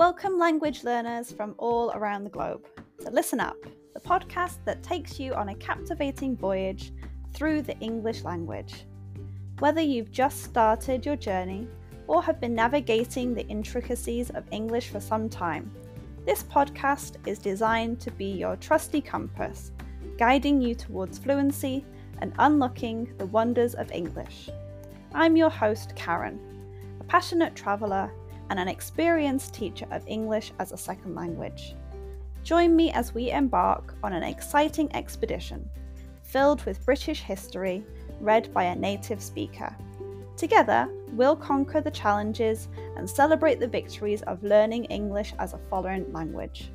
Welcome, language learners from all around the globe. So, listen up the podcast that takes you on a captivating voyage through the English language. Whether you've just started your journey or have been navigating the intricacies of English for some time, this podcast is designed to be your trusty compass, guiding you towards fluency and unlocking the wonders of English. I'm your host, Karen, a passionate traveller and an experienced teacher of English as a second language. Join me as we embark on an exciting expedition filled with British history read by a native speaker. Together, we'll conquer the challenges and celebrate the victories of learning English as a foreign language.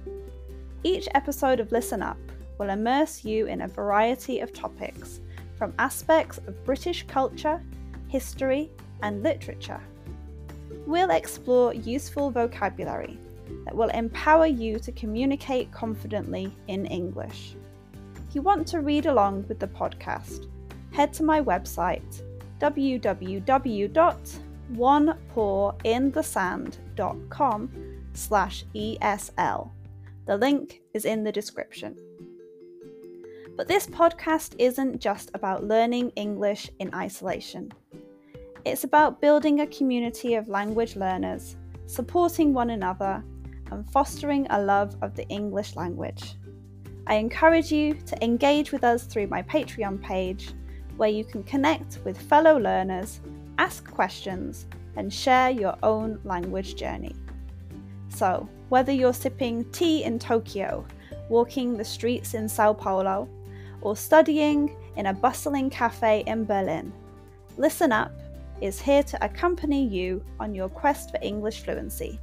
Each episode of Listen Up will immerse you in a variety of topics, from aspects of British culture, history, and literature we'll explore useful vocabulary that will empower you to communicate confidently in English. If you want to read along with the podcast, head to my website www.onepawinthesand.com slash ESL. The link is in the description. But this podcast isn't just about learning English in isolation. It's about building a community of language learners, supporting one another, and fostering a love of the English language. I encourage you to engage with us through my Patreon page, where you can connect with fellow learners, ask questions, and share your own language journey. So, whether you're sipping tea in Tokyo, walking the streets in Sao Paulo, or studying in a bustling cafe in Berlin, listen up is here to accompany you on your quest for English fluency.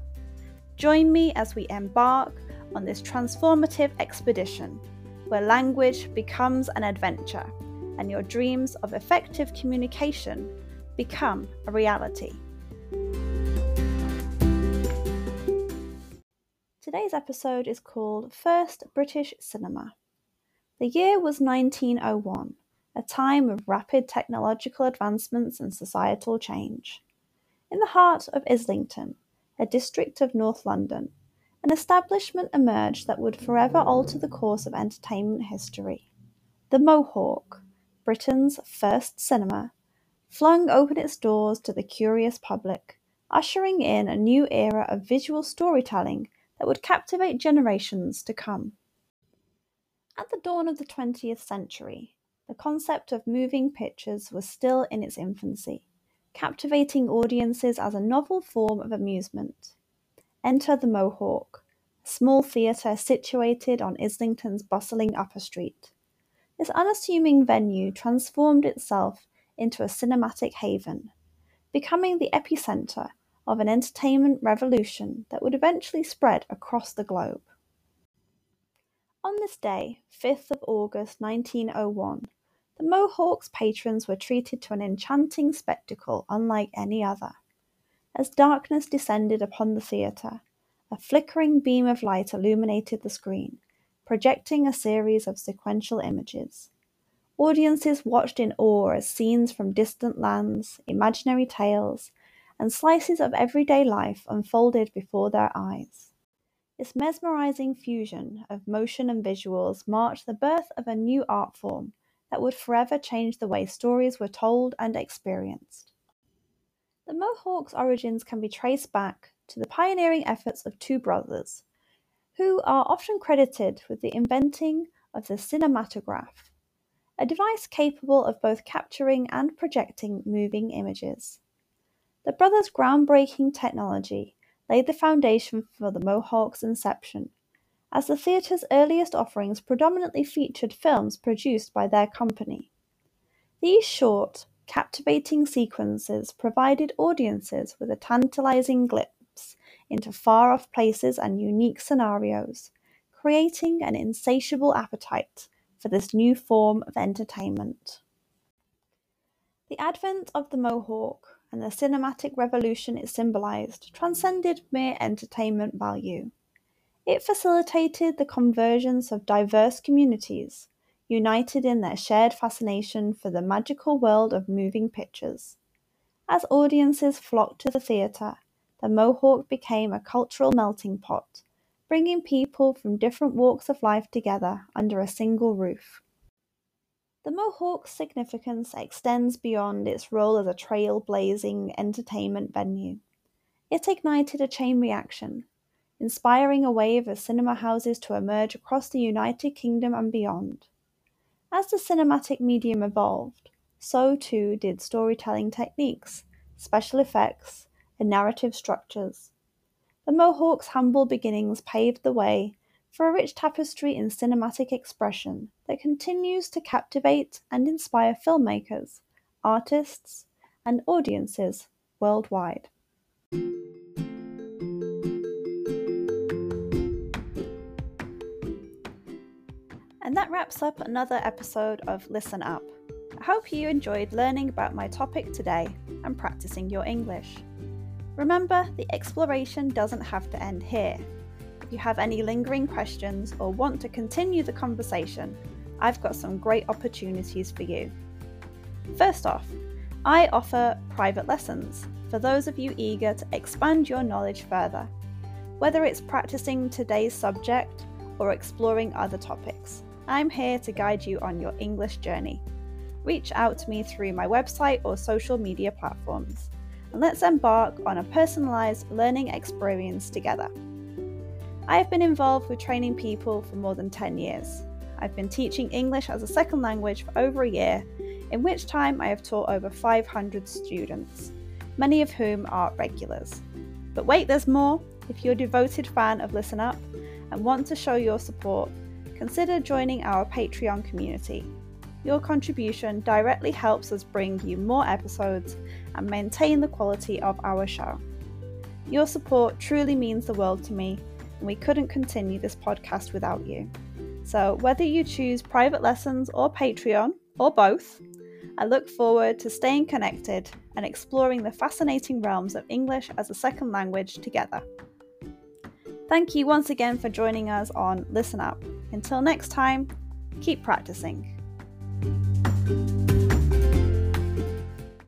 Join me as we embark on this transformative expedition where language becomes an adventure and your dreams of effective communication become a reality. Today's episode is called First British Cinema. The year was 1901 a time of rapid technological advancements and societal change. In the heart of Islington, a district of North London, an establishment emerged that would forever alter the course of entertainment history. The Mohawk, Britain's first cinema, flung open its doors to the curious public, ushering in a new era of visual storytelling that would captivate generations to come. At the dawn of the 20th century, the concept of moving pictures was still in its infancy, captivating audiences as a novel form of amusement. Enter the Mohawk, a small theatre situated on Islington's bustling upper street. This unassuming venue transformed itself into a cinematic haven, becoming the epicentre of an entertainment revolution that would eventually spread across the globe. On this day, 5th of August 1901, the Mohawk's patrons were treated to an enchanting spectacle unlike any other. As darkness descended upon the theatre, a flickering beam of light illuminated the screen, projecting a series of sequential images. Audiences watched in awe as scenes from distant lands, imaginary tales, and slices of everyday life unfolded before their eyes. This mesmerizing fusion of motion and visuals marked the birth of a new art form that would forever change the way stories were told and experienced. The Mohawk's origins can be traced back to the pioneering efforts of two brothers, who are often credited with the inventing of the cinematograph, a device capable of both capturing and projecting moving images. The brothers' groundbreaking technology laid the foundation for the Mohawk's inception, as the theatre's earliest offerings predominantly featured films produced by their company. These short, captivating sequences provided audiences with a tantalizing glimpse into far off places and unique scenarios, creating an insatiable appetite for this new form of entertainment. The advent of the Mohawk and the cinematic revolution it symbolized transcended mere entertainment value. It facilitated the convergence of diverse communities, united in their shared fascination for the magical world of moving pictures. As audiences flocked to the theatre, the Mohawk became a cultural melting pot, bringing people from different walks of life together under a single roof. The Mohawk's significance extends beyond its role as a trailblazing entertainment venue. It ignited a chain reaction, inspiring a wave of cinema houses to emerge across the United Kingdom and beyond. As the cinematic medium evolved, so too did storytelling techniques, special effects, and narrative structures. The Mohawk's humble beginnings paved the way for a rich tapestry in cinematic expression that continues to captivate and inspire filmmakers, artists, and audiences worldwide. And that wraps up another episode of Listen Up. I hope you enjoyed learning about my topic today and practicing your English. Remember, the exploration doesn't have to end here If you have any lingering questions or want to continue the conversation, I've got some great opportunities for you. First off, I offer private lessons for those of you eager to expand your knowledge further, whether it's practicing today's subject or exploring other topics. I'm here to guide you on your English journey. Reach out to me through my website or social media platforms, and let's embark on a personalised learning experience together. I have been involved with training people for more than 10 years. I've been teaching English as a second language for over a year, in which time I have taught over 500 students, many of whom are regulars. But wait, there's more! If you're a devoted fan of Listen Up and want to show your support, consider joining our Patreon community. Your contribution directly helps us bring you more episodes and maintain the quality of our show. Your support truly means the world to me and we couldn't continue this podcast without you. So, whether you choose private lessons or Patreon, or both, I look forward to staying connected and exploring the fascinating realms of English as a second language together. Thank you once again for joining us on Listen Up. Until next time, keep practicing.